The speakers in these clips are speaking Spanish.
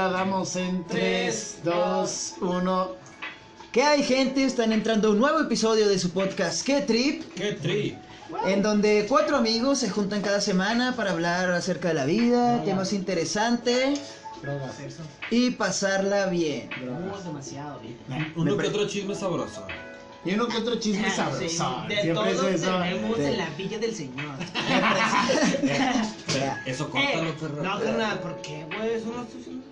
la damos en 3, 2, 1. ¿Qué hay, gente? Están entrando a un nuevo episodio de su podcast ¿Qué Trip? ¡Qué tri! En donde cuatro amigos se juntan cada semana para hablar acerca de la vida, temas interesantes Drogas. y pasarla bien. Demasiado bien. Uno que otro chisme sabroso. Y uno que otro chisme Ah, sabroso. sí, de Siempre todos es eso. tenemos Sí. en la villa del señor. Pero Eso córtalo, Eh, no, carnal, ¿por qué, güey? Eso no estoy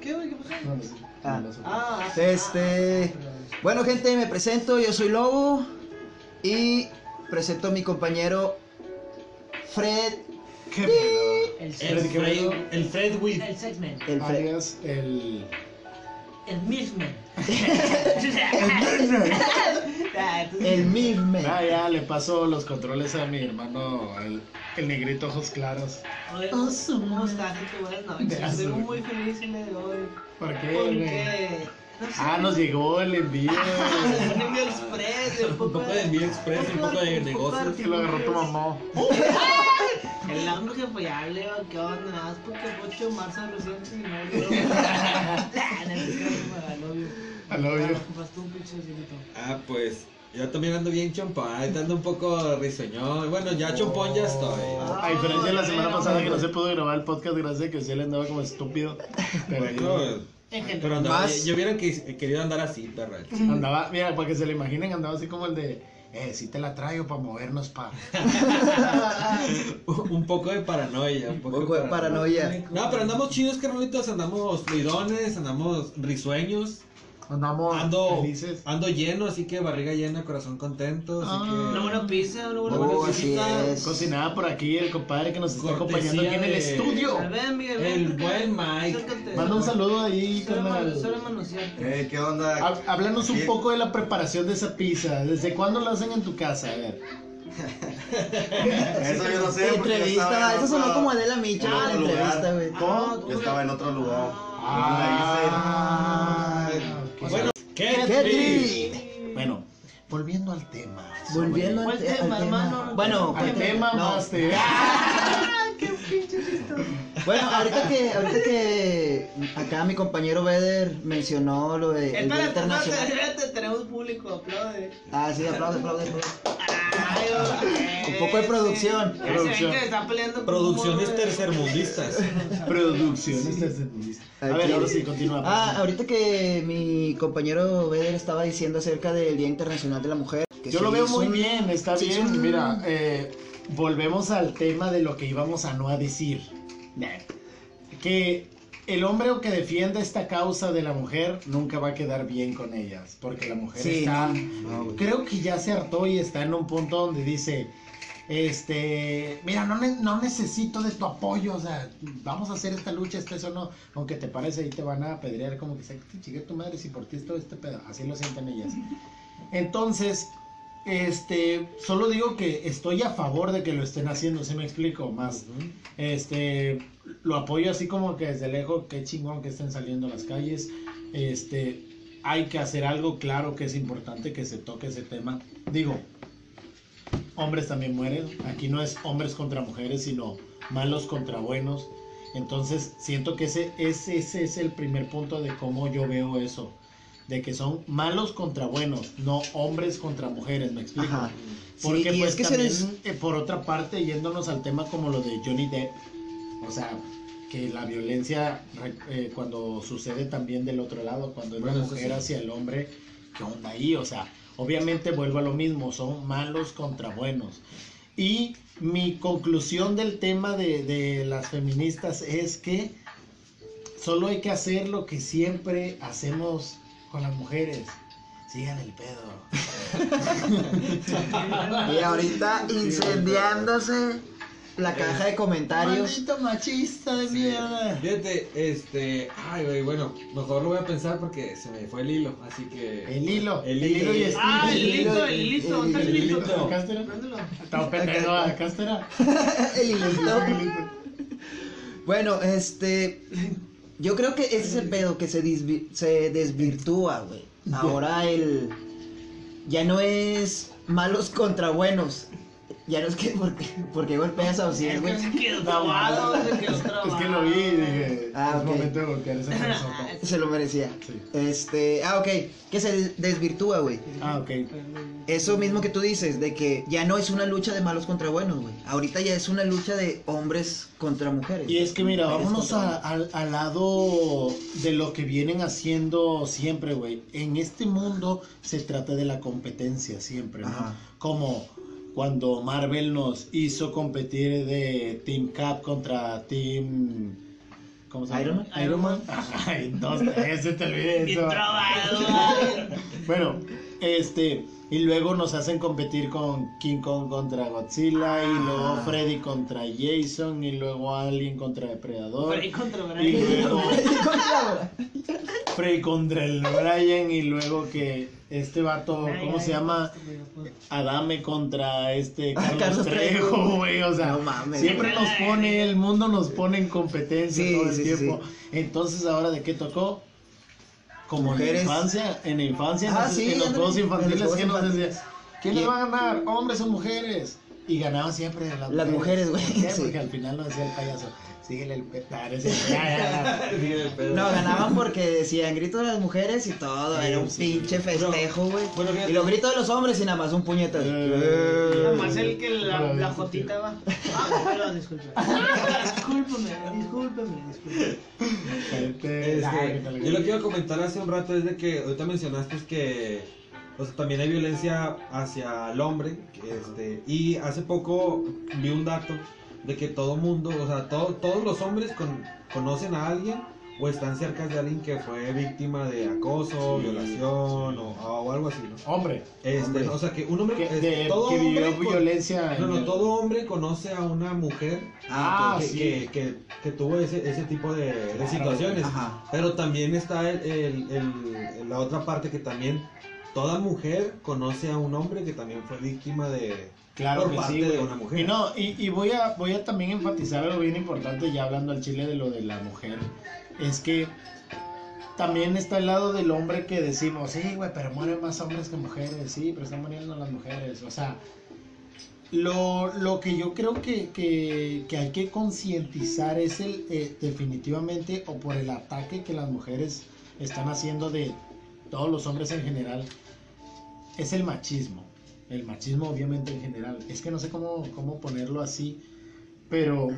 ¿Qué? ¿Qué pasó? Ah. Ah, Este. Bueno, gente, me presento. Yo soy Lobo. Y presento a mi compañero Fred. ¿Qué pedo? el El Fred el Fred With. El segment. El Fred. Alias el. El Milkman. El mismo. Ah, ya le paso los controles a mi hermano, el, el negrito ojos claros. Oye, ¿Cómo estás? gente? Buenas noches. Estoy muy feliz el día de hoy. ¿Por qué? Porque. No sé. Ah, nos llegó el envío. Un envío express. Un poco de envío express, un poco de negocios. que lo agarró tu mamá. El hombre que follable, o qué onda, nada más porque y no yo. Nah, no te creas, al obvio. Ah, ocupas tú un pinche cielito. Ah, pues. Yo también ando bien chompón, ahorita ando un poco risueñón. Bueno, ya chompón ya estoy. A diferencia de la semana pasada que no se pudo grabar el podcast gracias a que sí le andaba como estúpido. Pero yo En general. pero andaba, Más- yo hubieran que- querido andar así, perro. andaba, mira, para que se lo imaginen, andaba así como el de, eh, sí te la traigo para movernos pa. Un poco de paranoia. Un poco, poco de paranoia. No, pero andamos chidos, carnalitos. Andamos fluidones, andamos risueños. Andamos Ando, felices. ando lleno, así que barriga llena, corazón contento. Así Ah. que. Una buena pizza, una buena Oh, pizza. Cocinada por aquí el compadre que nos está Cortesía acompañando aquí en el estudio. A ver, Miguel, ven, El buen Mike. Manda un saludo ahí, carnal. Eh, ¿Qué onda? Há- Háblanos un poco de la preparación de esa pizza. ¿Desde cuándo la hacen en tu casa? A ver. Eso yo no sé. Entrevista, eso sonó como Adela Micha la entrevista, güey. ¿Cómo? Yo estaba en otro lugar. Ah, Bueno, ¿qué? ¿Qué tri? tri? Bueno, volviendo al tema. Volviendo ¿Cuál al, te- al tema, tema. hermano? Bueno, Al ¿cuál tema No. más te. Bueno, ahorita que, ahorita que acá mi compañero Beder mencionó lo de el Día internacional. tenemos público, aplaude. Ah, sí, aplaude, aplaude, aplaude. Un poco de producción. Ya se ven Producción. que están peleando por Producciones un- tercermundistas. Producciones tercermundistas. A ver, ahora sí, continúa. Ah, ahorita que mi compañero Beder estaba diciendo acerca del Día Internacional de la Mujer. que Yo lo veo muy un- bien, está sí bien. un- Mira, eh, volvemos al tema de lo que íbamos a no a decir. Que el hombre que defienda esta causa de la mujer nunca va a quedar bien con ellas. Porque la mujer Sí, está. no, no, güey. creo que ya se hartó y está en un punto donde dice. Este, mira, no, ne- no necesito de tu apoyo, o sea, vamos a hacer esta lucha, este eso no, aunque te parece ahí te van a apedrear como que se te chingue tu madre si por ti es todo este pedo, así lo sienten ellas. Entonces, este, solo digo que estoy a favor de que lo estén haciendo, si me explico más. Este, lo apoyo así como que desde lejos, qué chingón que estén saliendo a las calles. Este, hay que hacer algo claro que es importante que se toque ese tema. Digo, hombres también mueren. Aquí no es hombres contra mujeres, sino malos contra buenos. Entonces, siento que ese, ese, ese es el primer punto de cómo yo veo eso. De que son malos contra buenos, no hombres contra mujeres, ¿me explico? Ajá. Porque Sí, pues es que se también, les- eh, por otra parte, yéndonos al tema como lo de Johnny Depp, o sea, que la violencia eh, cuando sucede también del otro lado, cuando es Bueno, la mujer sí. hacia el hombre, ¿qué onda ahí? O sea, obviamente vuelvo a lo mismo, son malos contra buenos. Y mi conclusión del tema de, de las feministas es que solo hay que hacer lo que siempre hacemos con las mujeres. Sigan el pedo. Y ahorita incendiándose la caja de comentarios. Maldito machista de mierda. Fíjate, este. Ay, güey, bueno, mejor lo voy a pensar porque se me fue el hilo, así que. El hilo. El El hilo y hilo. Ah, el hilito, el ¿dónde está el hilito. ¿Acá está? Estaba pendejo, acá está. El hilito. Bueno, este. Yo creo que ese es el pedo que se, disvi- se desvirtúa, güey. Ahora el. Ya no es malos contra buenos. Ya no es que porque, porque golpeas a Osiel, güey. Se quedó trabado, se quedó trabado. Es que lo vi y dije, Ah, es ok. momento de golpear esa persona. Se lo merecía. Sí. Este, ah, ok, que se des- desvirtúa, güey. Ah, ok. Eso mismo que tú dices, de que ya no es una lucha de malos contra buenos, güey. Ahorita ya es una lucha de hombres contra mujeres. Y es que mira, vámonos a- al, al lado de lo que vienen haciendo siempre, güey. En este mundo se trata de la competencia siempre, ¿no? Ajá. Como cuando Marvel nos hizo competir de Team Cap contra Team... ¿Cómo se llama? Iron Man. Iron Man. Ay, entonces, ese te olvidé Bien eso. Bueno, este, y luego nos hacen competir con King Kong contra Godzilla, y luego Ah. Freddy contra Jason, y luego Alien contra Depredador, Freddy contra y Brian. luego Freddy contra el Brian, y luego que este vato, ¿cómo se llama? Adame contra este Carlos, Carlos Trejo, güey, o sea, No mames. siempre nos pone, el mundo nos pone en competencia Sí, todo el sí, sí, tiempo. Entonces, ¿ahora de qué tocó? Como en Mujeres. infancia, en la infancia, en Ah, los- sí, en los juegos en infantiles, ¿quién nos decía? ¿Quiénes Y- van a ganar? ¿Hombres o mujeres? Y ganaban siempre las, Las mujeres, güey, ¿Por qué? sí. Porque al final lo decía el payaso. Síguele el petar, ese. Ya, ya, ya. Sí, el pedo. No, ganaban porque decían grito de las mujeres y todo, Sí, era un sí, pinche sí. festejo, güey. Bueno, y los gritos de los hombres y nada más un puñetazo. Eh. Nada más el que la, la jotita va. Ah, perdón, disculpe. Discúlpeme, discúlpeme, discúlpeme. Este, Este, ah, yo lo que iba a comentar hace un rato es de que ahorita mencionaste que o sea, también hay violencia hacia el hombre este, y hace poco vi un dato de que todo mundo, o sea, todo- todos los hombres con- conocen a alguien o están cerca de alguien que fue víctima de acoso, Sí. violación o, o algo así, ¿no? Hombre, Este, Hombre. o sea, que un hombre, que, este, de- todo que vivió hombre con- violencia. no, no, el- todo hombre conoce a una mujer Ah, que, sí. que, que, que tuvo ese, ese tipo de, situaciones. Ajá. Pero también está el, el- el- la otra parte que también toda mujer conoce a un hombre que también fue víctima de Claro por que parte sí, de una mujer. Y no, y, y voy a voy a también enfatizar algo bien importante ya hablando al chile de lo de la mujer. Es que también está el lado del hombre que decimos, sí, güey, pero mueren más hombres que mujeres, sí, pero están muriendo las mujeres. O sea, lo, lo que yo creo que, que, que hay que concientizar es el, eh, definitivamente, o por el ataque que las mujeres están haciendo de todos los hombres en general, es el machismo. El machismo obviamente en general. Es que no sé cómo, cómo ponerlo así, pero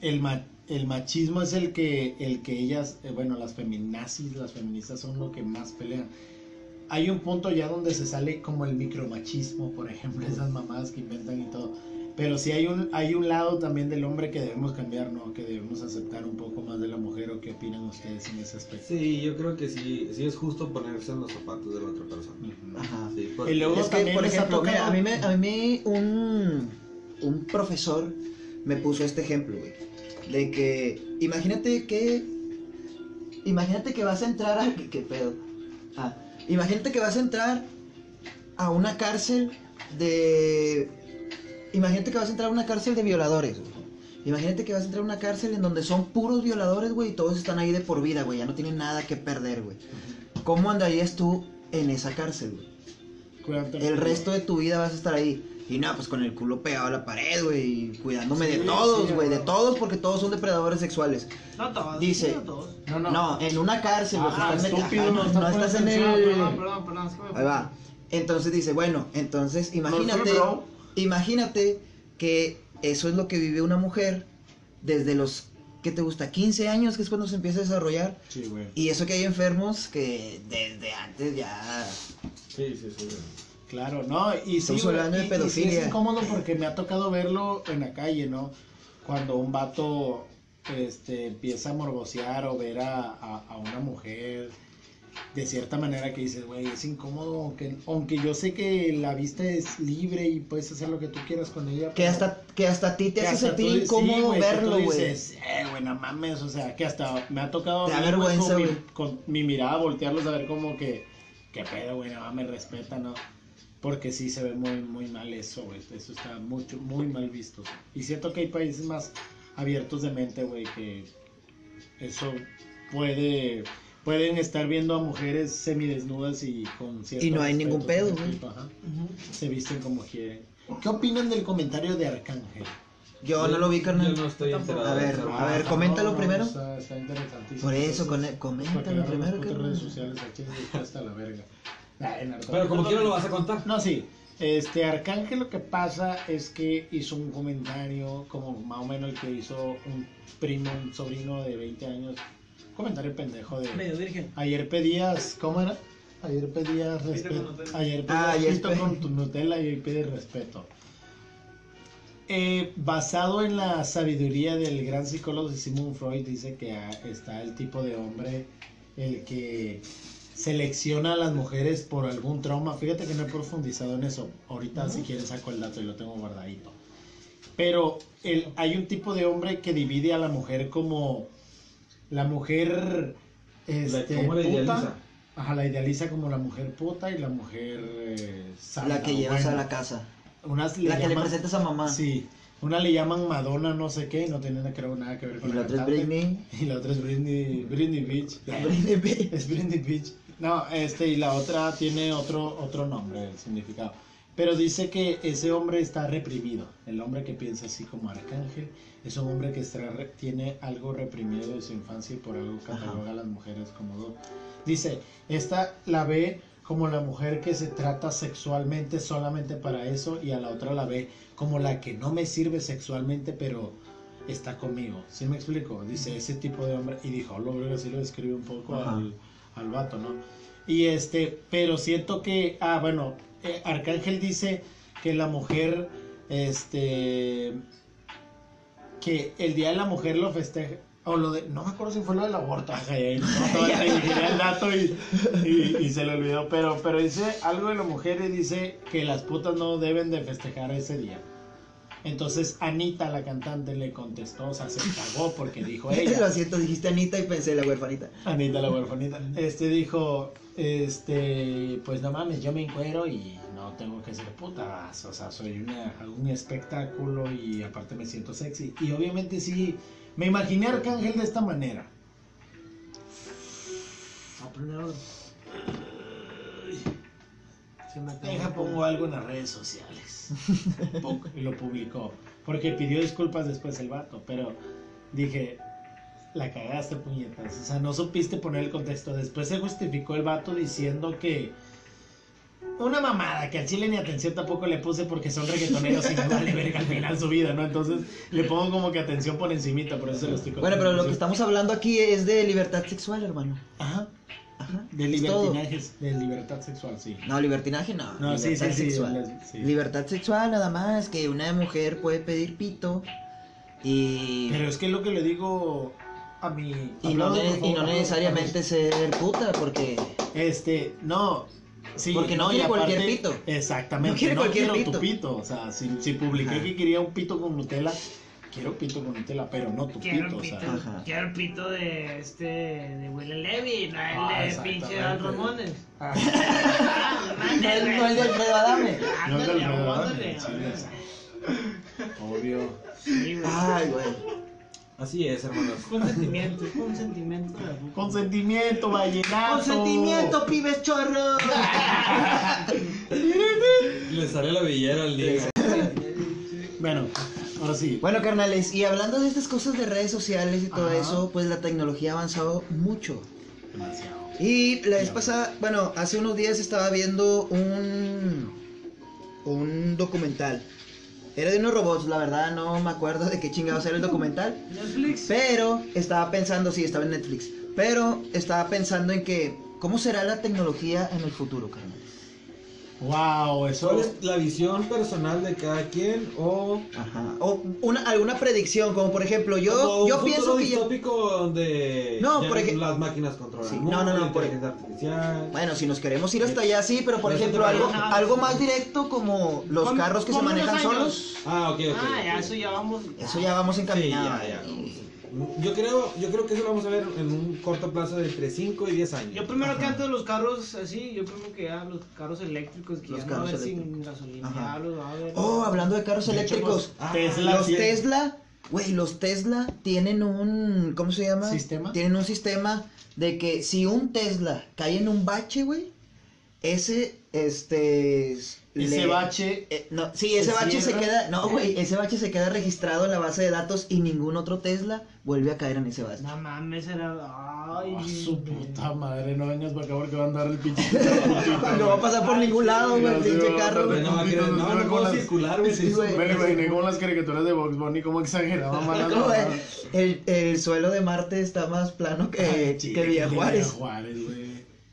el, ma- el machismo es el que, el que ellas, eh, bueno, las feminazis, las feministas son lo que más pelean. Hay un punto ya donde se sale como el micromachismo, por ejemplo, esas mamadas que inventan y todo. Pero sí hay un, hay un lado también del hombre que debemos cambiar, ¿no? Que debemos aceptar un poco más de la mujer o qué opinan ustedes en ese aspecto. Sí, yo creo que sí, sí es justo ponerse en los zapatos de la otra persona. Ajá. Sí, porque- Y luego Es que, también por ejemplo, mira, tocado- a mí, me, a mí un, un profesor me puso este ejemplo, güey. De que, imagínate que, imagínate que vas a entrar a, ¿qué, qué pedo? Ah, imagínate que vas a entrar a una cárcel de, imagínate que vas a entrar a una cárcel de violadores, güey. Imagínate que vas a entrar a una cárcel en donde son puros violadores, güey, y todos están ahí de por vida, güey, ya no tienen nada que perder, güey. ¿Cómo andarías tú en esa cárcel, güey? El resto de tu vida vas a estar ahí. Y no, pues con el culo pegado a la pared, güey. y Cuidándome Sí, de todos, sí, güey. de todos, porque todos son depredadores sexuales. No todos. Dice- No todos. No, no. No, en una cárcel, güey. Ah, estás estúpido, Ajá, no no, está no estás en el. Perdón, perdón, perdón. es que me- Ahí va. Entonces dice, bueno, entonces imagínate. sí. Imagínate que eso es lo que vive una mujer desde los. ¿Qué te gusta? 15 años, que es cuando se empieza a desarrollar. Sí, güey. Y eso que hay enfermos que desde antes ya. Sí, sí, sí. Claro, no, y sí, Estamos güey, hablando de y- y sí pedofilia. es incómodo porque me ha tocado verlo en la calle, ¿no? Cuando un vato este, empieza a morbosear o ver a, a- a una mujer de cierta manera que dices, güey, es incómodo, aunque, aunque yo sé que la vista es libre y puedes hacer lo que tú quieras con ella. Que pero- hasta, que hasta a ti te hace sentir sí, incómodo que tú verlo, güey. dices, eh, güey, no mames, o sea, que hasta me ha tocado Te vergüenza, con, mi, güey. con mi mirada voltearlos a ver como que, qué pedo, güey, más me respeta, ¿no? Porque sí se ve muy, muy mal eso, güey, eso está mucho, muy mal visto. Y siento que hay países más abiertos de mente, güey, que eso puede... Pueden estar viendo a mujeres semidesnudas y con cierto Y no hay ningún pedo, ajá. Se visten como quieren. ¿Qué opinan del comentario de Arcángel? Yo no lo vi, carnal. Yo no estoy enterado. A ver, a ver, coméntalo no, no, primero. Está, está interesantísimo. Por eso, con- coméntalo primero, carnal. redes sociales aquí hasta la verga. En. Pero como quiera lo vas a contar. No, sí. Este Arcángel lo que pasa es que hizo un comentario como más o menos el que hizo un primo, un sobrino de 20 años. Comentario pendejo de Medio virgen. ayer pedías, ¿cómo era? Ayer pedías respeto. Ayer Ah, pedías ayer pito pedí. con tu Nutella y hoy pides respeto. Eh, basado en la sabiduría del gran psicólogo Sigmund Freud, dice que ah, está el tipo de hombre el que selecciona a las mujeres por algún trauma. Fíjate que no he profundizado en eso. Ahorita si quieres saco el dato y lo tengo guardadito. Pero el, hay un tipo de hombre que divide a la mujer como la mujer este, ¿Cómo la puta. Ajá, la idealiza como la mujer puta y la mujer eh, santa, La que llevas buena. a la casa. Unas La que le presentas a mamá. Sí, una le llaman Madonna no sé qué, no tiene creo nada que ver con Y la otra es. Britney. Y la otra es Britney, Britney Beach. Britney B. Es Britney Beach. No, este, y la otra tiene otro, otro nombre, el significado. Pero dice que ese hombre está reprimido. El hombre que piensa así como arcángel es un hombre que está tiene algo reprimido de su infancia y por algo cataloga a las mujeres como do- Dice, esta la ve como la mujer que se trata sexualmente solamente para eso y a la otra la ve como la que no me sirve sexualmente pero está conmigo. ¿Sí me explico? Dice ese tipo de hombre y dijo, lo creo que sí lo describe un poco al, al vato, ¿no? Y este, pero siento que, ah, bueno, eh, Arcángel dice que la mujer, este, que el día de la mujer lo festeja, o lo de, no me acuerdo si fue lo del aborto, no, el dato y, y- y se le olvidó, pero, pero dice algo de la mujer y dice que las putas no deben de festejar ese día. Entonces Anita, la cantante, le contestó, o sea, se cagó porque dijo ella. Lo siento, dijiste Anita y pensé la huerfanita. Anita la huerfanita. Este dijo, este, pues no mames, yo me encuero y no tengo que ser puta, o sea, soy una, un espectáculo y aparte me siento sexy. Y obviamente sí, me imaginé a Arcángel de esta manera. Deja, pongo algo en las redes sociales. Y lo publicó. Porque pidió disculpas después el vato, pero dije, la cagaste puñetas. O sea, no supiste poner el contexto. Después se justificó el vato diciendo que una mamada, que al chile ni atención tampoco le puse porque son reggaetoneros y me vale verga al final su vida, ¿no? Entonces le pongo como que atención por encimita, por eso se lo estoy Bueno, pero lo que contando. estamos hablando aquí es de libertad sexual, hermano. Ajá, Ajá. de libertinajes, de libertad sexual, sí. No, libertinaje no. No, sí, libertad sí, sí, sexual. sí. Libertad sexual nada más, que una mujer puede pedir pito y... Pero es que lo que le digo a mi... Y no, favor, y no necesariamente ser puta, porque... Este, no. Sí, Porque no y quiere cualquier aparte- pito. Exactamente. No quiere cualquier quiero pito. tu pito. O sea, si, si publiqué Ajá. que quería un pito con Nutella, quiero pito con Nutella, pero no tu Quiero pito. el O pito, sea, Ajá. quiero el pito de este de Willy Levy, no el Ah, de exactamente. pinche Al Ramones. ah, Ah, No es, no es de Alfredo Adame. no es del Ándale, Alfredo Adame, Obvio. Sí, güey. Ay, güey. Así es, hermanos. Consentimiento, consentimiento. Consentimiento, vallenato. Consentimiento, pibes chorros. Le sale la villera al niño. Bueno, ahora sí. Bueno, carnales, y hablando de estas cosas de redes sociales y todo Ajá. eso, pues la tecnología ha avanzado mucho. Demasiado. Y la vez pasada, bueno, hace unos días estaba viendo un un documental. Era de unos robots, la verdad no me acuerdo de qué chingados era el documental. Netflix. Pero estaba pensando, sí, estaba en Netflix. Pero estaba pensando en que, ¿cómo será la tecnología en el futuro, carnal? Wow, eso ¿Cuál es la visión personal de cada quien o Ajá. O una, alguna predicción, como por ejemplo, yo, como yo un pienso que ya... distópico donde No, ya por ej- las máquinas controlan Sí, no, no, no, por- artificial. Bueno, si nos queremos ir hasta allá, sí, pero por te ejemplo, algo, dejar. algo más directo como los carros que se manejan solos. Ah, ok, ok. Ah, ya, eso ya vamos. Eso ya vamos Sí, encaminados. ya, ya. Yo creo, yo creo que eso lo vamos a ver en un corto plazo de entre 5 y 10 años. Yo primero que antes los carros así, yo creo que ya los carros eléctricos que Los ya no carros haber sin eléctricos. gasolina, ya los va a haber. Oh, hablando de carros De hecho, eléctricos. pues, Ah, Tesla los Tesla, güey, los Tesla tienen un, ¿cómo se llama? ¿Sistema? Tienen un sistema de que si un Tesla cae en un bache, güey, ese, este... Ese le- bache eh, no, sí, ¿Se ese bache se queda, no, güey, ese bache se queda registrado en la base de datos y ningún otro Tesla vuelve a caer en ese bache. No mames, era. Ay, Ah, su puta madre, no vengas para acá porque va a andar el pinche. No va a pasar por ningún lado, güey, el pinche carro, no va a querer, no, no puedo circular, güey. Sí, güey. Me imaginé como las caricaturas de Box Bunny, exageraba ¿Cómo, güey? mamadas. el, el suelo de Marte está más plano que, que Villa Juárez. Juárez, güey.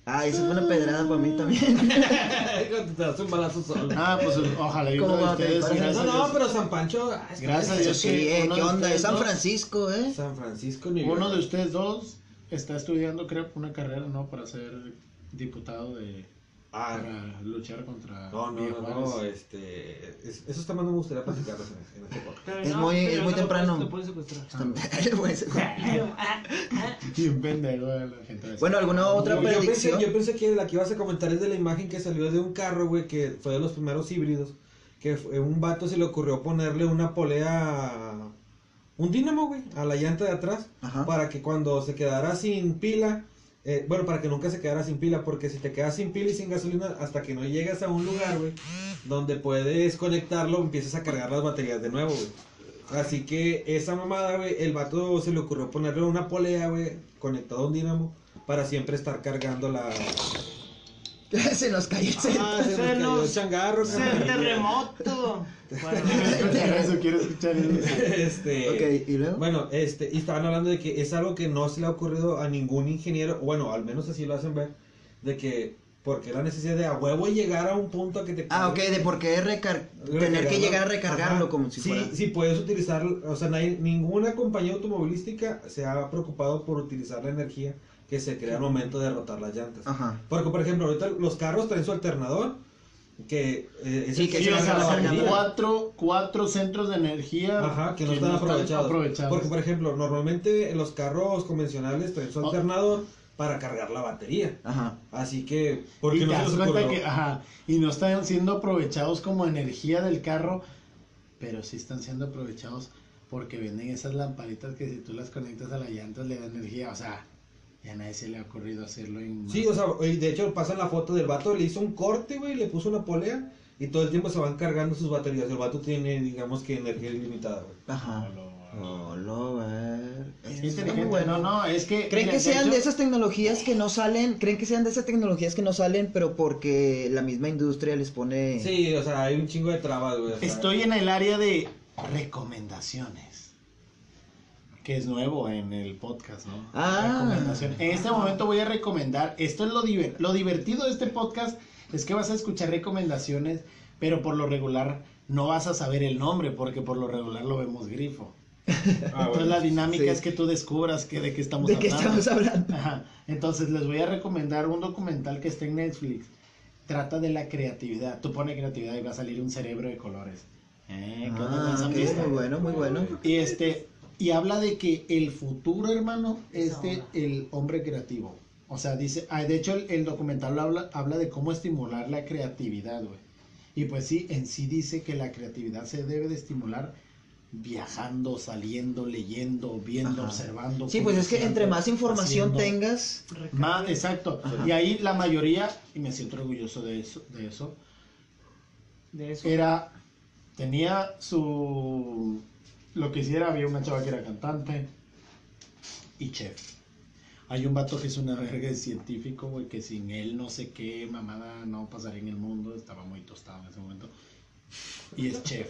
Ah, eso fue una pedrada para mí también. Cuando te das un balazo solo. Ah, pues ojalá y ¿Cómo uno de ustedes. gracias No, no, pero San Pancho. ah, Gracias a Dios sí, eh, ¿qué onda? Es San dos- Francisco, ¿eh? San Francisco, York. Uno de ustedes dos está estudiando, creo, una carrera, ¿no? Para ser diputado de. Ah, Para luchar contra. no, no, no, no, este. es- esos temas no me gustaría platicarlos en, en este podcast. Es muy- es muy temprano. puedes secuestrar. La gente. de- Bueno, ¿alguna otra Yo, yo pensé, predicción? yo pensé que la que ibas a comentar es de la imagen que salió de un carro, güey, que fue de los primeros híbridos. Que fue, un vato se le ocurrió ponerle una polea. Un dínamo, güey, a la llanta de atrás. Ajá. Para que cuando se quedara sin pila. Eh, bueno, para que nunca se quedara sin pila. Porque si te quedas sin pila y sin gasolina, hasta que no llegas a un lugar, güey, donde puedes conectarlo, empiezas a cargar las baterías de nuevo, güey. Así que esa mamada, güey, el vato se le ocurrió ponerle una polea, güey, conectado a un dínamo, para siempre estar cargando la... se nos cayó el centro. Ah, se nos Se cayó nos- el changarro, ¡Es carnal. el terremoto! Bueno, eso, quiero escuchar eso. este... Ok, ¿y luego? Bueno, este, y estaban hablando de que es algo que no se le ha ocurrido a ningún ingeniero, bueno, al menos así lo hacen ver, de que, porque la necesidad de a huevo llegar a un punto a que te... Ah, ok, de por qué recar... tener que llegar a recargarlo Ajá. como si sí, fuera... Sí, puedes utilizar, o sea, nadie- ninguna compañía automovilística se ha preocupado por utilizar la energía que se crea al momento de rotar las llantas. Ajá. Porque, por ejemplo, ahorita los carros traen su alternador, que... eh, es Sí, el que se cuatro, cuatro centros de energía Ajá, que no están aprovechados. aprovechados. Porque, por ejemplo, normalmente los carros convencionales traen su Oh. alternador para cargar la batería. Ajá. Así que, ¿por y te no se das les cuenta ocurrió? que, ajá, y no están siendo aprovechados como energía del carro, pero sí están siendo aprovechados porque venden esas lamparitas que si tú las conectas a las llantas le da energía, o sea, ya a nadie se le ha ocurrido hacerlo en Sí, o sea, y de hecho pasan la foto del vato, le hizo un corte, güey, le puso una polea y todo el tiempo se van cargando sus baterías. El vato tiene, digamos que energía ilimitada, güey. Ajá. Oh, lo. Es inteligente, muy bueno. no, no, es que ¿Creen mira, que sean hecho, de esas tecnologías que no salen? ¿Creen que sean de esas tecnologías que no salen, pero porque la misma industria les pone... Sí, o sea, hay un chingo de trabas, güey. Estoy en el área de recomendaciones. Que es nuevo en el podcast, ¿no? Ah. Recomendaciones. En este momento voy a recomendar. Esto es lo, diver- lo divertido de este podcast. Es que vas a escuchar recomendaciones, pero por lo regular no vas a saber el nombre, porque por lo regular lo vemos grifo. ah, Entonces la dinámica Sí. es que tú descubras que de qué estamos ¿De qué estamos hablando? Ajá. Entonces les voy a recomendar un documental que está en Netflix. Trata de la creatividad. Tú pones creatividad y va a salir un cerebro de colores. Eh, ¿qué onda con Ah, esa ok, pista? muy bueno, muy bueno. Y este y habla de que el futuro, hermano, es de el hombre creativo. O sea, dice, ah, de hecho el, el documental habla, habla de cómo estimular la creatividad, güey. Y pues sí, en sí dice que la creatividad se debe de estimular viajando, saliendo, leyendo, viendo, Ajá. observando. Sí, pues es que entre más información haciendo. tengas... Más, exacto. Ajá. Y ahí la mayoría, y me siento orgulloso de eso, de eso, De eso. era, tenía su, lo que hiciera, había una chava que era cantante y chef. Hay un vato que es una verga de científico, güey, que sin él no sé qué mamada no pasaría en el mundo, estaba muy tostado en ese momento. Y es chef.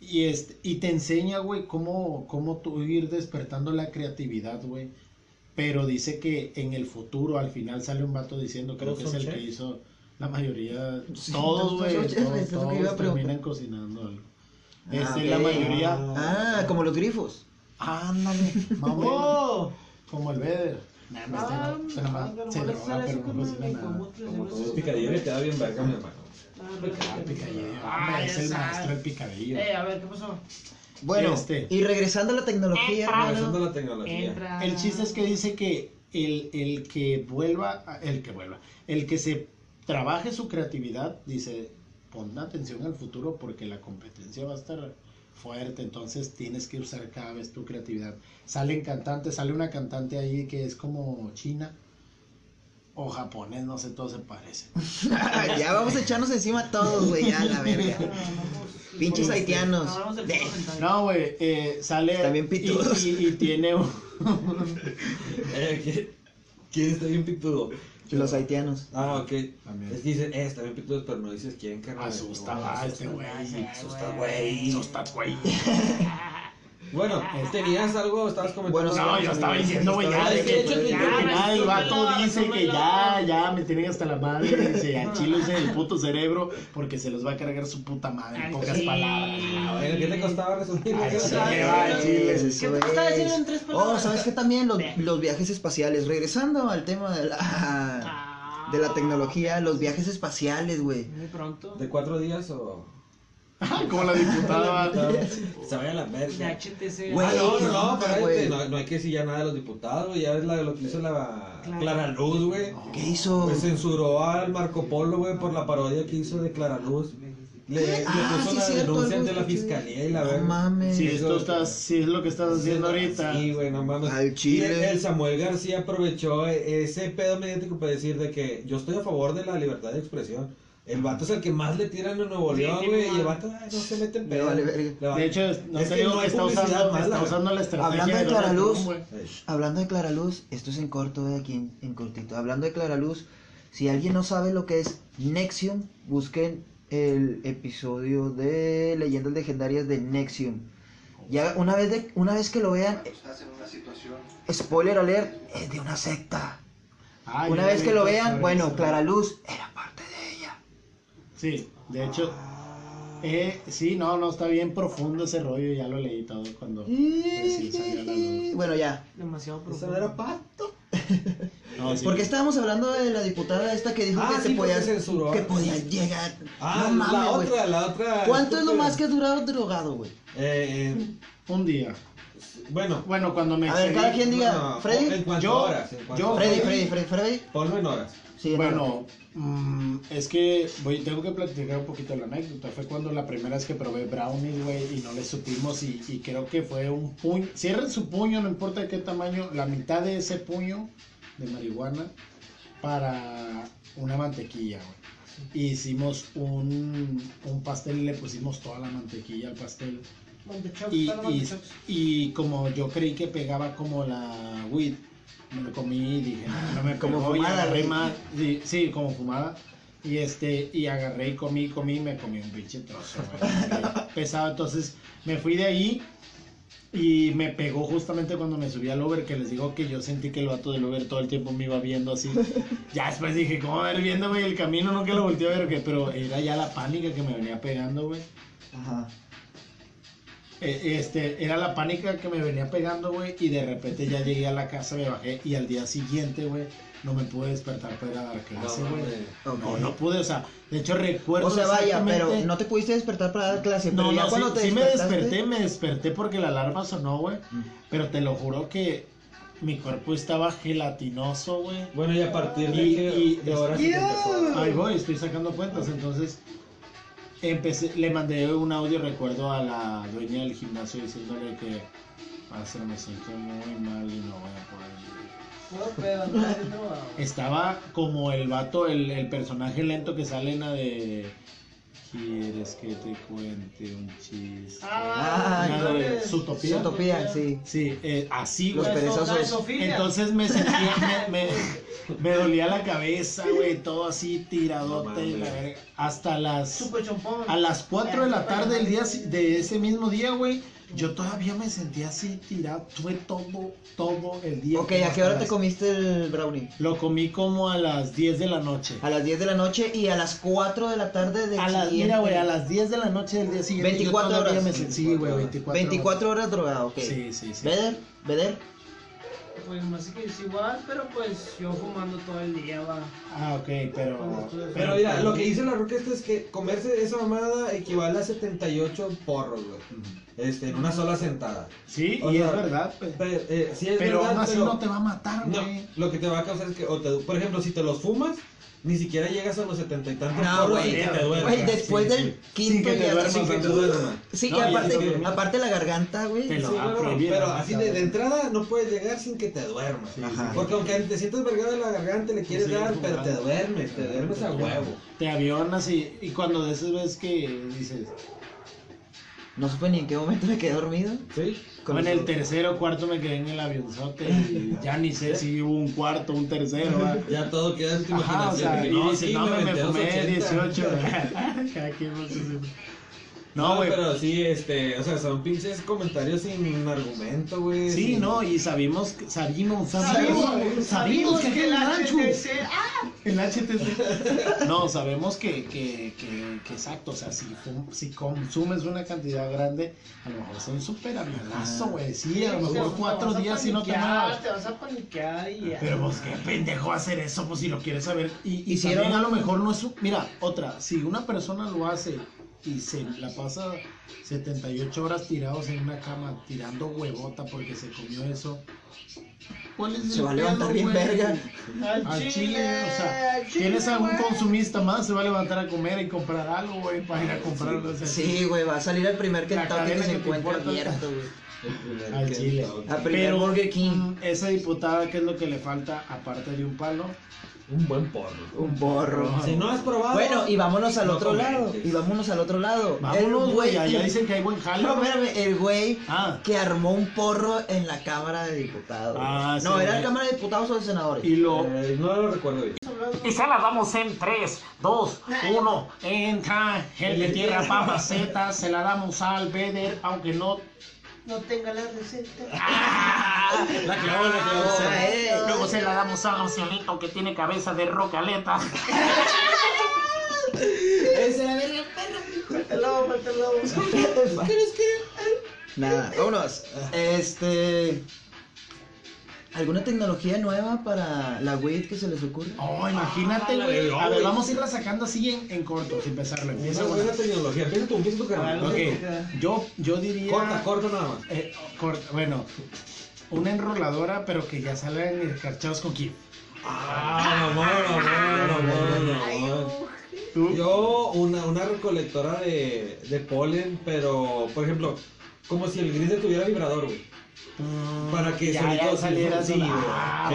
Y, este, y te enseña, güey, cómo, cómo tú ir despertando la creatividad, güey. Pero dice que en el futuro, al final sale un vato diciendo, creo que es ¿Todos el que hizo la mayoría, Sí, todos, güey, todos, todos terminan cocinando algo. Ah, Este. La mayoría, Ah, como los grifos. ándale, más ¡Oh! como el Beder. Nah, no, Ah, no, nomás pero se no le droga, sale pero así no como cocina el nada. combustible, Como ¿no? todos. El picadillo le queda bien verga, mi hermano. Ah, Ah, Ah, es el sabes. maestro del picadillo. Eh, a ver, ¿qué pasó? Bueno, Este. y regresando a la tecnología, Entra. Regresando a la tecnología. Entra. El chiste es que dice que el, el que vuelva, el que vuelva, el que se trabaje su creatividad, dice, pon atención al futuro porque la competencia va a estar fuerte, entonces tienes que usar cada vez tu creatividad. Salen cantantes, sale una cantante ahí que es como china, o japonés, no sé, todos se parecen. ya vamos a echarnos encima todos, güey, ya la verga. Pinches haitianos. No, güey, eh, sale y, pitudos. y- y tiene un... Eh, ¿quién- ¿Quién está bien pitudo? Los haitianos. Ah, ok. También. Es que dice, eh, está bien pero no dices quién, carnal. Asusta, este güey. Asusta, güey. Asusta, güey. Bueno, tenías algo, estabas comentando. Bueno, No, yo estaba diciendo, güey, ya, Ah, de que, ya, el vato dice que ya, ya, me tienen hasta la madre, dice, a Chile usen el puto cerebro porque se los va a cargar su puta madre, en pocas sí. palabras. ¿Qué te costaba resumir? Ay, sí, Ay, va, ay, Chile. Eso ¿Qué te costaba es. decirlo en tres Oh? ¿sabes qué también? Los, los viajes espaciales. Regresando al tema de la, Ah. de la tecnología, los viajes espaciales, güey. Muy pronto. ¿De cuatro días o.? Como la diputada. Se vaya a la verga. HTC. Güey, Ah, no, no, no, espérate, no, no hay que decir ya nada de los diputados, ya ves la, lo que hizo la Clara. Clara Luz, güey. ¿Qué hizo? Pues censuró al Marco Polo, güey, por la parodia que hizo de Clara Luz. Le, le Ah, puso sí, una cierto, denuncia ante la fiscalía y la No verga. mames. Si esto estás, si es lo que estás haciendo ahorita. Sí, güey, no mames. Al chile. Y el, el Samuel García aprovechó e- ese pedo mediático para decir de que yo estoy a favor de la libertad de expresión. El vato es el que más le tiran en Nuevo León, sí, güey, y el vato ay, no se mete en pedo. vale. De hecho, no Es sé, que no está, usando, mala, está usando la estrategia Hablando de Donald Clara Trump, Luz. güey. Ey. Hablando de Clara Luz, esto es en corto, eh, aquí en, en cortito. Hablando de Clara Luz, si alguien no sabe lo que es Nexium, busquen el episodio de Leyendas Legendarias de Nexium. Ya una vez, de, una vez que lo vean, Estás en una situación spoiler alert, es de una secta. Ah, una vez que lo vean, bueno, Clara Luz era de. Sí, de hecho, eh, sí, no, no, está bien profundo ese rollo, ya lo leí todo cuando recién salió a la luz. Bueno, ya. Demasiado Eso profundo. no era pato. No, sí. ¿Por qué estábamos hablando de la diputada esta que dijo Ah, que, sí, te podías, porque censuró. que podía llegar? Ah, no mames, la otra, la otra. ¿Cuánto es lo más que ha durado drogado, güey? Eh, eh, Un día. bueno. Bueno, cuando me A ver, cada quien diga, no, Freddy. ¿En cuántas Yo- horas? ¿En cuántas yo- horas? Freddy, Freddy, Freddy, Freddy. Ponlo en horas. Sí. Bueno, mm, es que voy, tengo que platicar un poquito la anécdota. Fue cuando la primera vez que probé brownies, güey, y no le supimos. Y, y creo que fue un puño. Cierren su puño, no importa de qué tamaño, la mitad de ese puño de marihuana para una mantequilla, güey. Hicimos un, un pastel y le pusimos toda la mantequilla al pastel. Y, y, y como yo creí que pegaba como la weed, me lo comí y dije, no, me Como pegó", y fumada, agarré más, sí, sí, como fumada. Y este, y agarré y comí, comí, y me comí un pinche trozo, güey, pesado. Entonces me fui de ahí y me pegó justamente cuando me subí al Uber, que les digo que yo sentí que el vato del Uber todo el tiempo me iba viendo así. Ya después dije, ¿cómo va a ver viendo, güey, el camino? No que lo volteé a ver, que, pero era ya la pánica que me venía pegando, güey. Ajá. Eh, Este, era la pánica que me venía pegando, güey, y de repente ya llegué a la casa, me bajé, y al día siguiente, güey, no me pude despertar para ir a dar clase, No, güey. No, no pude, o sea, de hecho recuerdo O sea, vaya, pero no te pudiste despertar para dar clase. No, pero ya no, cuando sí, te sí me desperté, me desperté porque la alarma sonó, güey, Mm. pero te lo juro que mi cuerpo estaba gelatinoso, güey. Bueno, y a partir de Y- qué y- de horas se te empezó a- Ahí voy, estoy sacando cuentas, entonces empecé, le mandé un audio, recuerdo a la dueña del gimnasio diciéndole que "Maestra, me siento muy mal y no voy a poder ir". No, no. Estaba como el vato, el, el personaje lento que sale en la de ¿Quieres que te cuente un chiste? Ah, Una de Zootopia. Zootopia, sí. Sí, eh, así, Los güey. perezosos. Entonces me sentía, me, me, me dolía la cabeza, güey, todo así tiradote, No la verga. hasta las Super chompón. a las 4 de la tarde del día de ese mismo día, güey, yo todavía me sentía así tirado, tuve todo, todo el día. Ok, ¿a qué hora te comiste el brownie? Lo comí como a las 10 de la noche. A las 10 de la noche y a las 4 de la tarde del A las, siguiente. mira, güey, a las 10 de la noche del día siguiente. yo 24 todavía horas. me sentí- sí, güey, 24, 24 horas drogado, ok. Sí, sí, sí. ¿Veder? ¿Veder? Pues más que es igual, pero pues yo fumando todo el día, va. Ah, ok, pero. Pero mira, lo que dice la roca esta es que comerse esa mamada equivale a 78 porros, güey. Este, en una sola sentada. Sí, O y sea, es verdad, pues. Pero, eh, sí es Pero verdad, aún así pero no te va a matar, no, güey. lo que te va a causar es que, o te- por ejemplo, si te los fumas, ni siquiera llegas a los setenta y tantos No, güey. te después sí, del sí. quinto Sin que te ya- duermas, Sin que te duermas. Sí, No, y aparte, aparte la garganta, güey. Te lo Sí, pero ¿no? así de, de entrada no puedes llegar sin que te duermas. Ajá. Porque aunque te sientas vergado de la garganta, le quieres Sí, dar, pero te duermes, te duermes a huevo. Te avionas y, y cuando de esas veces que dices, No supe ni en qué momento me quedé dormido. ¿Sí? Con en el tercero o cuarto me quedé en el avionzote y ya ni sé si hubo un cuarto, un tercero. ¿va? Ya todo queda en tu Ajá, o imaginación. sea, y dices, sí, no, me, me fumé 80. 18. Cada No, güey. pero sí, este, o sea, son pinches comentarios sin argumento, güey. Sí, sin- no, y sabimos, que- sabimos, sabimos, sabimos que que el. HTC, ah, El HTC. No, sabemos que, que, que, que exacto, o sea, si, si consumes una cantidad grande, a lo mejor es un súper avionazo, güey. Sí, a lo mejor cuatro días si no te. Te vas a paniquear y ya. Pero pues qué pendejo hacer eso, pues si lo quieres saber. Y, y Hicieron- también a lo mejor no es un- Mira, otra, si una persona lo hace y se la pasa 78 horas tirados en una cama tirando huevota porque se comió eso. ¿Cuál es Se el va a levantar bien güey? verga. Al chile, o sea, chile, ¿tienes algún güey. consumista más? Se va a levantar a comer y comprar algo, güey, para ir a comprar algo. o sea, Sí, güey, va a salir el primer Kentucky que se encuentra abierto, güey. El primer Al que- chile. A primer Burger King. esa diputada, ¿qué es lo que le falta aparte de un palo? Un buen porro. Un borro. Si no has probado. Bueno, y vámonos al no otro lado. comentes. Y vámonos al otro lado. Vámonos, El güey, allá dicen que hay buen jale. No, espérame, el güey Ah, que armó un porro en la Cámara de Diputados. Ah, no, sí, ¿era la Cámara de Diputados o de Senadores? y lo... Eh, no lo recuerdo bien. Y se la damos en 3, 2, 1. Entra el de tierra para macetas, se la damos al Beder, aunque no. No tenga la receta. ¡Ah! La clavó, la clavó. Ah, eh. Luego se la damos al Ocielito que tiene cabeza de rocaleta. Ese era verga, Faltalo, faltalo. Nada, vámonos. Este. ¿Alguna tecnología nueva para la weed que se les ocurre? Oh, imagínate, Ah, güey. A ver, vamos a irla sacando así en, en corto, sin empezarlo. Empieza bueno. buena tecnología. Empieza tú, empieza tu carnal. Ok, yo, yo diría. Corta, corta nada más. Eh, corta, bueno, una enroladora, pero que ya salgan escarchados con kit. Ah, mamón, mamón, mamón, mamón. ¿Tú? Yo, una, una recolectora de, de polen, pero, por ejemplo, como si el gris tuviera vibrador, güey. Para que ya, solito ya se- saliera así. sí, Ah.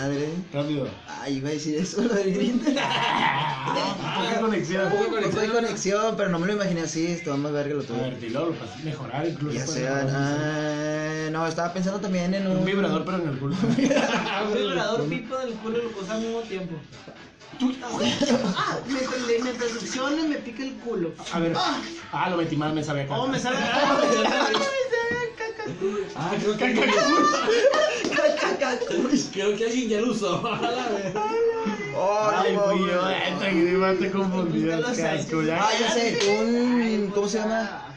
Madre. Rápido. Ay, iba a decir eso, lo del Grindr. Poca conexión. Poca No conexión. hay conexión, pero no me lo imaginé así. Esto más verga lo A tuve. ver, dilo, mejorar incluso. Ya sea. mejorar. ah, no, estaba pensando también en un. Un vibrador, pero en el culo. Un vibrador pipo del culo y lo usa al mismo tiempo. Ah, mientras, le- mientras succione me pica el culo. A ver. Ah, lo metí mal, me sabía. Oh, me sale. Ah, creo que alguien Creo que alguien ya lo. Ay, Te ya. Ah, ya sé, un. ¿Cómo se llama?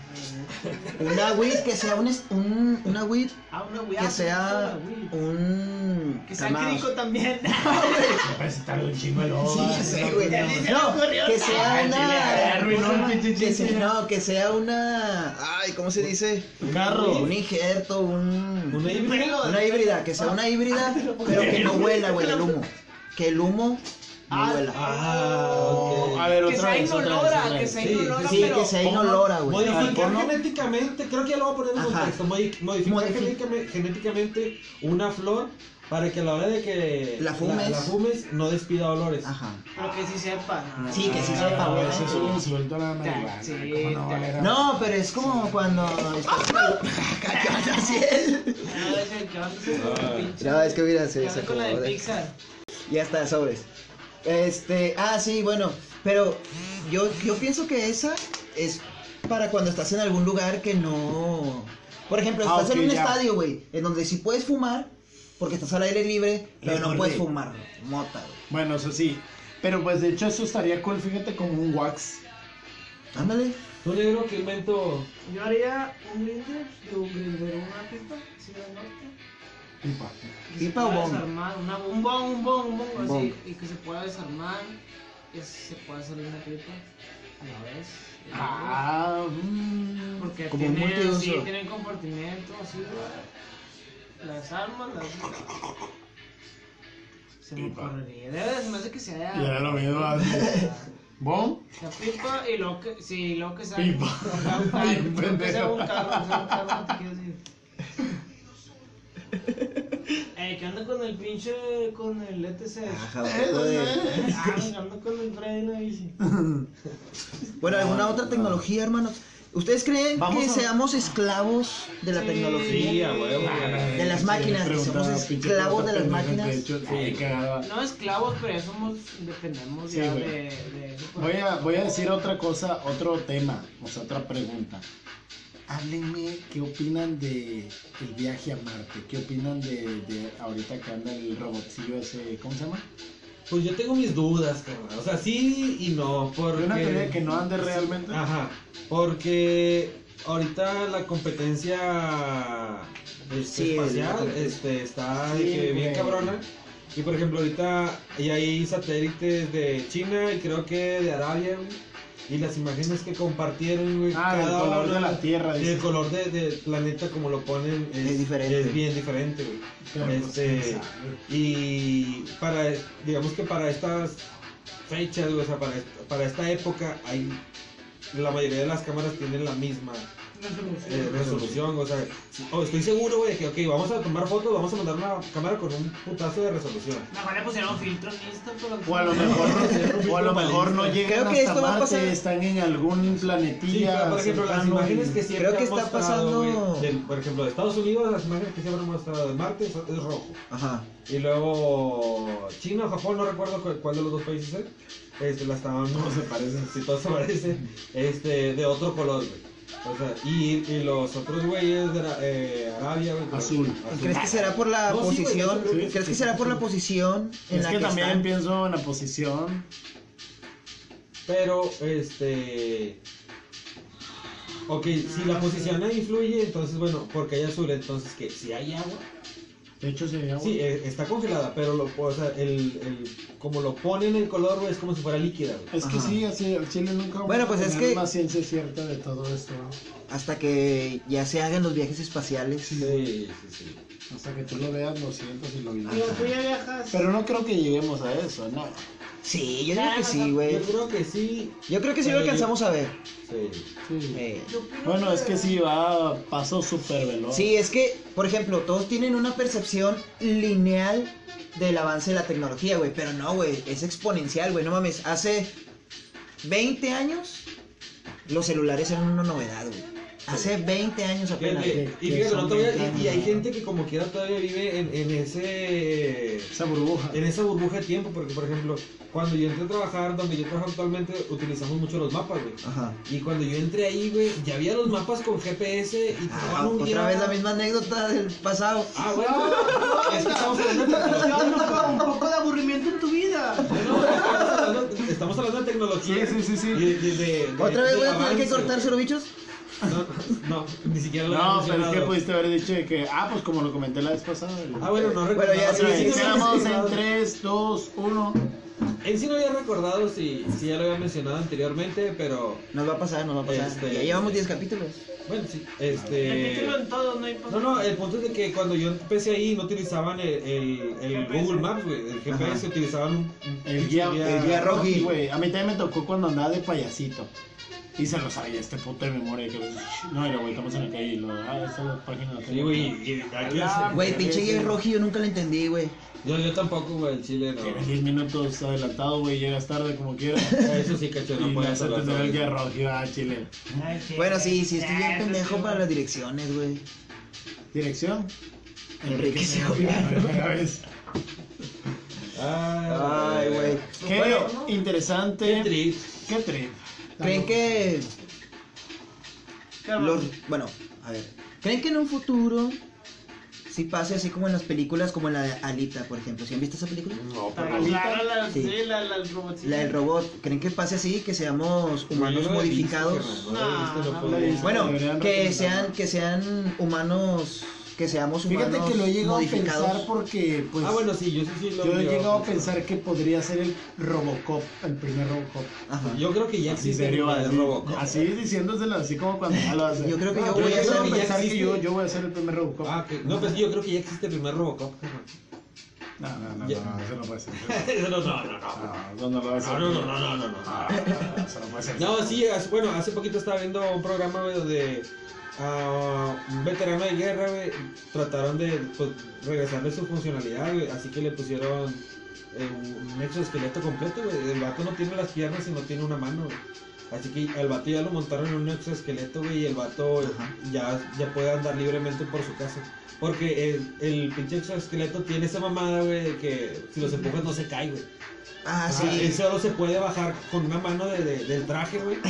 Una weed que sea un. un una weed Ah, una weá. que sea un. Que sea crico también. Me parece tarde un chingo de loba. Sí, ya sé, güey. No, que sea una. el Que sea, no, que sea una. Ay, ¿cómo se dice? Un carro. Un injerto, un. Una híbrida. Una híbrida, que sea una híbrida, pero que no huela, güey, el humo. Que el humo Ah, huela. Ah, ok. A ver, Que otra sea vez, otra vez, inolora, que sea Sí, inolora, Sí, pero. que sea inolora, güey. Modificar ¿no? genéticamente, creo que ya lo voy a poner en Ajá. contexto. modi- Modificar Modifi- genéticamente, genéticamente una flor para que a la hora de que La fumes. la, fumes no despida olores. Ajá. Pero que sí sepa. Sí, que sí Ah, sepa, güey. Eso es un insulto a la marihuana. Sí, ¿Cómo no No, pero es como cuando. No, es que a hacer Ah. pinche- No, es que mira, se, se. Ya está, sobres. Este, ah, sí, bueno, pero yo, yo pienso que esa es para cuando estás en algún lugar que no... Por ejemplo, Ah, estás en un ya. estadio, güey, en donde sí puedes fumar, porque estás al aire libre, pero no puedes de- fumar mota, güey. Bueno, eso sí. Pero pues de hecho eso estaría cool, fíjate, como un wax. Ándale. ¿Tú negro que invento? Yo haría un grinder, de un grinder, una así de norte. Pipa. que ¿Pipa se o pueda bong? desarmar, una, un bong, un bong, un bong, Bong. así, y que se pueda desarmar, que se pueda hacer una pipa. ¿Ya ves? Ah, mm, Porque como un tienen, multiuso. sí, tienen compartimento, así. Las armas, las... Se me Pipa. ocurriría. Debe, se me hace que sea... Ya era lo mismo, así. ¿Bom? La pipa y luego que, sí, luego que sea Pipa. un carro, Bien que sea un pendejo. carro, que sea un carro, no te quiero decir. Eh, ¿qué onda con el pinche, con el ETC? Ajá, güey. Ah, ando con el Freddy la bici. Bueno, ¿alguna otra tecnología, hermanos? ¿Ustedes creen Vamos que a- seamos esclavos de la Sí. tecnología? Sí. De las máquinas, que somos esclavos de las máquinas. Sí. No esclavos, pero ya somos, dependemos Sí, ya güey. de, de eso. Voy a, voy a decir otra cosa, otro tema, o sea, otra pregunta. Háblenme, ¿qué opinan de el viaje a Marte? ¿Qué opinan de, de ahorita que anda el robotcillo ese, ¿cómo se llama? Pues yo tengo mis dudas, carnal. O sea, sí y no, porque... Una teoría de que no ande realmente. Ajá, porque ahorita la competencia este, Sí, la espacial este, está de Sí, que bien cabrona. Y por ejemplo, ahorita ya hay satélites de China y creo que de Arabia, güey. Y las imágenes que compartieron, güey. Ah, cada color uno- de la Tierra, dice. el color de- del planeta, como lo ponen, es, Es diferente. es bien diferente, güey. Este, y para, digamos que para estas fechas, güey, o sea, para, para esta época, hay, la mayoría de las cámaras tienen la misma eh, resolución, o sea, si- oh, estoy seguro, güey, de que, ok, vamos a tomar fotos, vamos a mandar una cámara con un putazo de resolución. Mejor le pusieron filtro en Insta, pero... O a lo mejor, o a lo mejor no llegan Creo que hasta esto va a Marte, pasar- están en algún Sí, planetilla. pero por ejemplo, las cercano imágenes que siempre Creo que han está mostrado, pasando- güey, del- por ejemplo, de Estados Unidos, las imágenes que siempre han mostrado de Marte es, es rojo. Ajá. Y luego China o Japón, no recuerdo cu- cuál de los dos países es. Este, la estaban. Todos se parecen. Sí, todos se parecen. Este, de otro color, güey. O sea, y, y los otros güeyes de eh, Arabia, güey. pues, Azul. ¿Y ¿Crees que será por la No, sí, güey, posición? ¿Crees que será por la posición en Es la que que, también están? pienso en la posición. Pero, este. Ok, si la posición ahí influye, entonces, bueno, porque hay azul, entonces, que Si hay agua. De hecho, se llama. Sí, eh, está congelada, pero lo, o sea, el, el, como lo ponen el color, güey, es como si fuera líquida, güey. Es que Ajá. sí, así el Chile nunca vamos Bueno, a pues es tener que- una ciencia cierta de todo esto. ¿no? Hasta que ya se hagan los viajes espaciales. Sí, sí, sí. Hasta que tú lo veas, lo sientas y lo viajas. Pero no creo que lleguemos a eso, no. Sí, yo digo que sí, güey. Yo creo que sí. Yo creo que sí lo alcanzamos a ver. Sí. Sí. Eh, Bueno, es que sí, va a paso súper veloz. Sí, es que, por ejemplo, todos tienen una percepción lineal del avance de la tecnología, güey. Pero no, güey, es exponencial, güey. No mames, hace 20 años los celulares eran una novedad, güey. Hace 20 años apenas. Que- y que fíjate, todavía- y, 20 y hay gente que como quiera todavía vive en, en ese Esa burbuja. en esa burbuja de tiempo, porque por ejemplo, cuando yo entré a trabajar, donde yo trabajo actualmente, utilizamos mucho los mapas, güey. Ajá. Y cuando yo entré ahí, güey, ya había los mapas con GPS y Ah, un otra día- vez la misma anécdota del pasado. Ah, bueno, es que estamos hablando un poco de aburrimiento en tu vida. No, no, estamos hablando, estamos hablando de tecnología. Sí, sí, sí, sí. Y de- de- de- ¿Otra vez voy a tener que cortar cero bichos? No, no, ni siquiera lo No, pero es que pudiste haber dicho de que, ah, pues como lo comenté la vez pasada. Ah, bueno, no recuerdo. Bueno, ya, sí, sí, sí, en 3, 2, 1. En sí no había recordado si, si ya lo había mencionado anteriormente, pero Nos va a pasar, nos va a pasar. Este- Ya llevamos 10 capítulos. bueno, sí. Este. en todo, no hay No, no, el punto es de que cuando yo empecé ahí no utilizaban el, el, el GPS. Google Maps, güey. El GPS Ajá. utilizaban un, un El pinche guía, el guía güey. A mí también me tocó cuando andaba de payasito. Y se lo sabía este puto de memoria. Que, no, era, güey, estamos en la calle y lo. Ah, esta es la página. Sí, güey. Ah, Güey, pinche guía rojo yo nunca lo entendí, güey. Yo, yo tampoco, güey, el chile no. Tienes 10 minutos adelantado, güey. Llegas tarde como quieras. Eso sí, cacho, no puedes tener el roji, ah, chile. Bueno, sí, sí, estoy bien Ah, pendejo para las direcciones, güey. Dirección. Enrique Segoviano. Ay, Ay, güey. Qué Bueno, interesante. Qué trip. Qué trip. ¿Creen que Cabrón. los... Bueno, a ver. ¿Creen que en un futuro sí pase así como en las películas, como en la de Alita, por ejemplo? ¿Sí han visto esa película? No, pero. rara la, Sí. sí, la, la, el robotcito. La del robot. ¿Creen que pase así, que seamos humanos no modificados? visto, no No. Bueno, que sean, que sean humanos que seamos humanos Fíjate que lo he llegado a modificados. pensar porque, pues, ah, bueno, sí, yo sí, sí lo yo he llegado a pensar que podría ser el Robocop, el primer Robocop. Ajá. Yo creo que ya existe serio, el Robocop. así diciéndoselo, así como cuando lo hace. Yo creo que yo yo voy a ser- pensar que yo, yo voy a ser el primer Robocop. Ah, ok. No, pues yo creo que ya existe el primer Robocop. No, no, no, no, eso no puede ser. no, no, no, no. No, no. No, no, no, no, no, no. No, eso no puede ser. No, sí, bueno, hace poquito estaba viendo un programa donde a un veterano de guerra, güey, trataron de pues, regresarle su funcionalidad, güey, así que le pusieron eh, un exoesqueleto completo, güey. El vato no tiene las piernas y no tiene una mano, güey. Así que al vato ya lo montaron en un exoesqueleto, güey, y el vato Ajá. ya, ya puede andar libremente por su casa. Porque el, el pinche exoesqueleto tiene esa mamada, güey, de que si los empujas no se cae, güey. Ah, Ah, sí. él solo se puede bajar con una mano de, de- del traje, güey.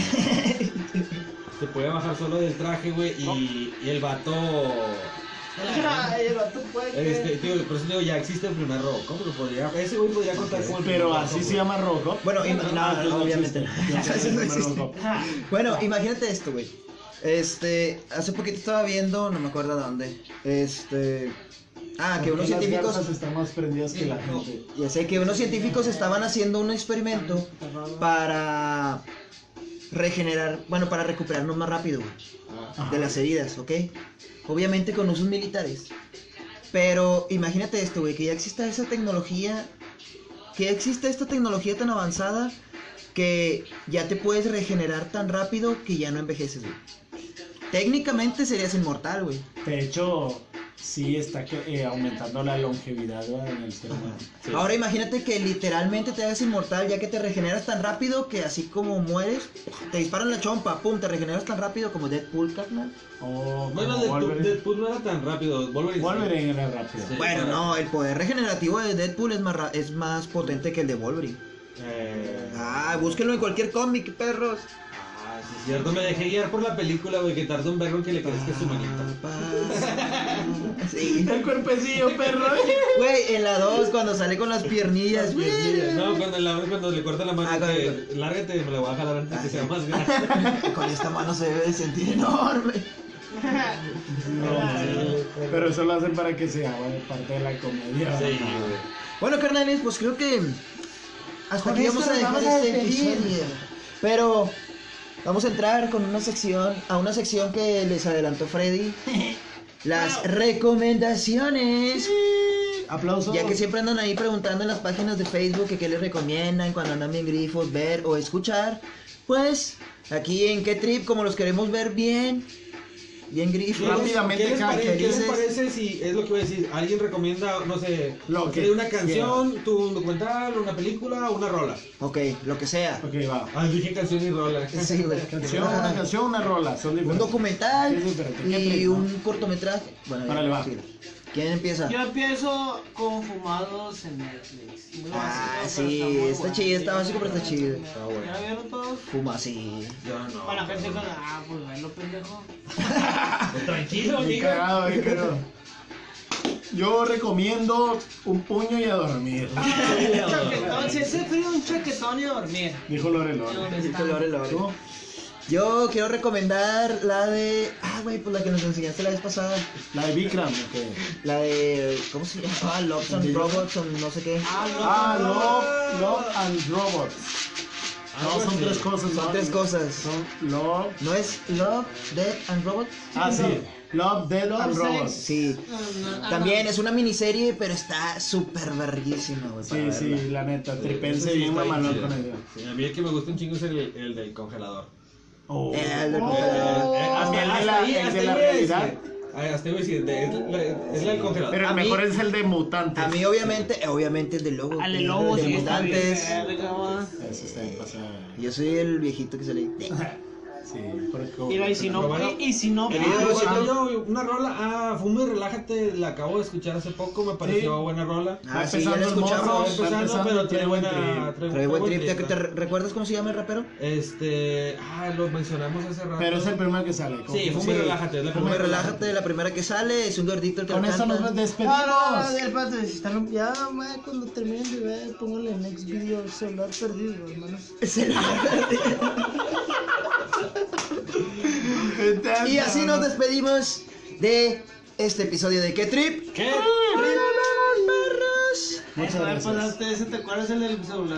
se puede bajar solo del traje, güey. Y, y el vato. Ay, el vato puede Este, tío, por eso digo, ya existe el primer robo. ¿Cómo lo podría? Ese güey podría contar como el Pero primer así Robocop, se güey. llama Robocop. Bueno, im- no, obviamente no. no existe. Robocop. Bueno, imagínate esto, güey. Este, hace poquito estaba viendo, no me acuerdo dónde. Este. Ah, que unos las científicos. garzas están más prendidas que la gente. Ya sé que unos científicos estaban haciendo un experimento para regenerar, bueno, para recuperarnos más rápido, Ajá. de las heridas, ¿ok? Obviamente con usos militares. Pero imagínate esto, güey, que ya exista esa tecnología, que ya existe esta tecnología tan avanzada que ya te puedes regenerar tan rápido que ya no envejeces, güey. Técnicamente serías inmortal, güey. De hecho, sí está que- eh, aumentando la longevidad ¿verdad? en el ser humano. Sí. Ahora imagínate que literalmente te hagas inmortal ya que te regeneras tan rápido que así como mueres, te disparan la chompa, pum, te regeneras tan rápido como Deadpool, carnal. O Bueno, Deadpool, no era tan rápido. Wolverine. Wolverine era rápido. Sí. Bueno, no, el poder regenerativo de Deadpool es más, ra- es más potente que el de Wolverine. Eh, Ah, búsquenlo en cualquier cómic, perros. Sí, es cierto. Me dejé guiar por la película, güey, que tarda un vergo en que le crezca su manita. Sí. El cuerpecillo, perro. Güey, en la 2 cuando sale con las piernillas, güey. No, cuando, la, cuando le corta la mano, Ah, que, lárgate, me la voy a jalar antes Ah, que sí. sea más grande. Con esta mano se debe de sentir enorme. No, pero eso lo hacen para que sea bueno, parte de la comedia. Sí. Bueno, carnales, pues creo que hasta Con aquí vamos a dejar este episodio. Pero vamos a entrar con una sección, a una sección que les adelantó Freddy. Las recomendaciones. Aplausos. Ya que siempre andan ahí preguntando en las páginas de Facebook que qué les recomiendan cuando andan bien grifos, ver o escuchar. Pues aquí en qué trip, como los queremos ver bien, bien grifos. Rápidamente, ¿Qué les, cada ¿Qué les parece si es lo que voy a decir? Alguien recomienda, no sé, Lo que una canción, tu un documental, una película, una rola. Ok, lo que sea. Ok, va. Ah, dije canción y rola. Sí, güey. Canción, una canción, una rola. Son Un diferentes. documental diferente. ¿Qué y un cortometraje. Bueno, ya, Órale, va. Sí. ¿Quién empieza? Yo empiezo con Fumados en Netflix. Muy Ah, básico, sí, está chido, está básico, pero está chido. Está bueno. ¿Ya vieron todos? Fuma así. Yo no. Para la gente con. Ah, pues velo, pendejo. Pues tranquilo, Bien cagado, bien cagado. Yo recomiendo un puño y a dormir. Chaquetón, si hace frío, un chaquetón y a dormir. Dijo Lore Lore. ¿Dónde Sí, está? Lore, Lore. Yo quiero recomendar la de. Ah, güey, pues la que nos enseñaste la vez pasada. La de Vikram, ok. La de. ¿Cómo se llama? Love and Robots o no sé qué. Ah, Love, Love and Robots. No, son tres cosas. Son ¿no? tres cosas. Son Love. ¿No es Love, Death and Robots? Ah, sí. Love, Dead Love, and Sex. Robots. Sí. Ah, También es una miniserie, pero está súper verguísima, güey. Sí, verla. sí, la neta. Tripense sí bien mamalón con ello. Sí, a mí el que me gusta un chingo es el, el del congelador. Oh. Eh, el Oh. Eh, hasta, el de la- de a realidad. hasta voy a decir, de- es la, es la del congelador. Pero A el mí- mejor es el de mutantes. A mí, obviamente, eh, obviamente el de Lobo. Al es lobo, el de sí, está bien mutantes. Ese está bien pasado. Yo soy el viejito que sale. ahí. Sí. Mira, y si no, bueno, y, y si no, pues, yo- una rola, ah, Fumo y Relájate, la acabo de escuchar hace poco, me pareció Sí. buena rola. Ah, sí, ya la escuchamos. Empezando, empezando, pero trae tiene buen buena, trip. Trae buen trip. ¿Te, recuerdas cómo se llama el rapero? Este, ah, lo mencionamos hace rato. Pero es el primero que sale. Sí, Fumo y Relájate, es la relájate, la primera que sale es un gordito el que Con eso nos despedimos. No, no, están ya, ma, cuando terminen de ver, póngale next video celular perdido, hermanos. Se la- Y así nos despedimos de este episodio de ¿Qué Trip? ¿Qué? ¡Arriba, vamos, perros! Muchas Ay, gracias. pues, ¿te acuerdas el del celular?